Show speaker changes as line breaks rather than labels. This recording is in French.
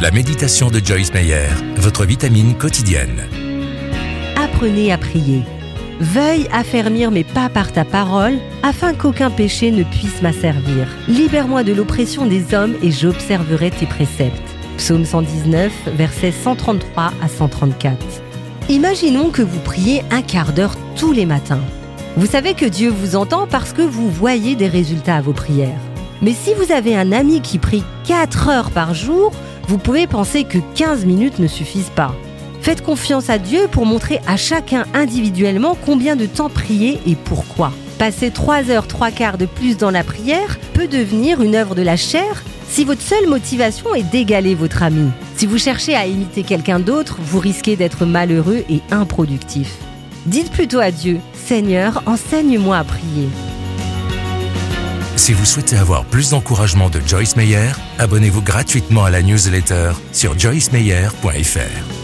La méditation de Joyce Meyer, votre vitamine quotidienne.
Apprenez à prier. Veuille affermir mes pas par ta parole, afin qu'aucun péché ne puisse m'asservir. Libère-moi de l'oppression des hommes et j'observerai tes préceptes. Psaume 119, versets 133 à 134. Imaginons que vous priez un quart d'heure tous les matins. Vous savez que Dieu vous entend parce que vous voyez des résultats à vos prières. Mais si vous avez un ami qui prie 4 heures par jour, vous pouvez penser que 15 minutes ne suffisent pas. Faites confiance à Dieu pour montrer à chacun individuellement combien de temps prier et pourquoi. Passer 3 heures 3 quarts de plus dans la prière peut devenir une œuvre de la chair si votre seule motivation est d'égaler votre ami. Si vous cherchez à imiter quelqu'un d'autre, vous risquez d'être malheureux et improductif. Dites plutôt à Dieu, Seigneur, enseigne-moi à prier.
Si vous souhaitez avoir plus d'encouragement de Joyce Meyer, abonnez-vous gratuitement à la newsletter sur joycemeyer.fr.